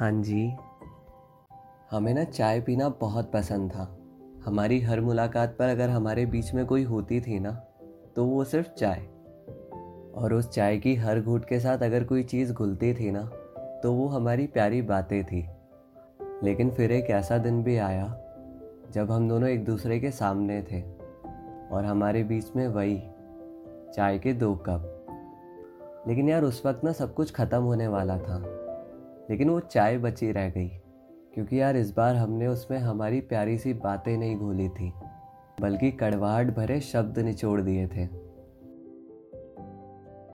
हाँ जी। हमें ना चाय पीना बहुत पसंद था। हमारी हर मुलाकात पर अगर हमारे बीच में कोई होती थी ना तो वो सिर्फ़ चाय। और उस चाय की हर घूट के साथ अगर कोई चीज़ घुलती थी ना तो वो हमारी प्यारी बातें थी। लेकिन फिर एक ऐसा दिन भी आया, जब हम दोनों एक दूसरे के सामने थे, और हमारे बीच में वही, चाय के दो कप। लेकिन यार उस वक्त ना सब कुछ ख़त्म होने वाला था। लेकिन वो चाय बची रह गई। क्योंकि यार इस बार हमने उसमें हमारी प्यारी सी बातें नहीं घोली थी, बल्कि कड़वाहट भरे शब्द निचोड़ दिए थे।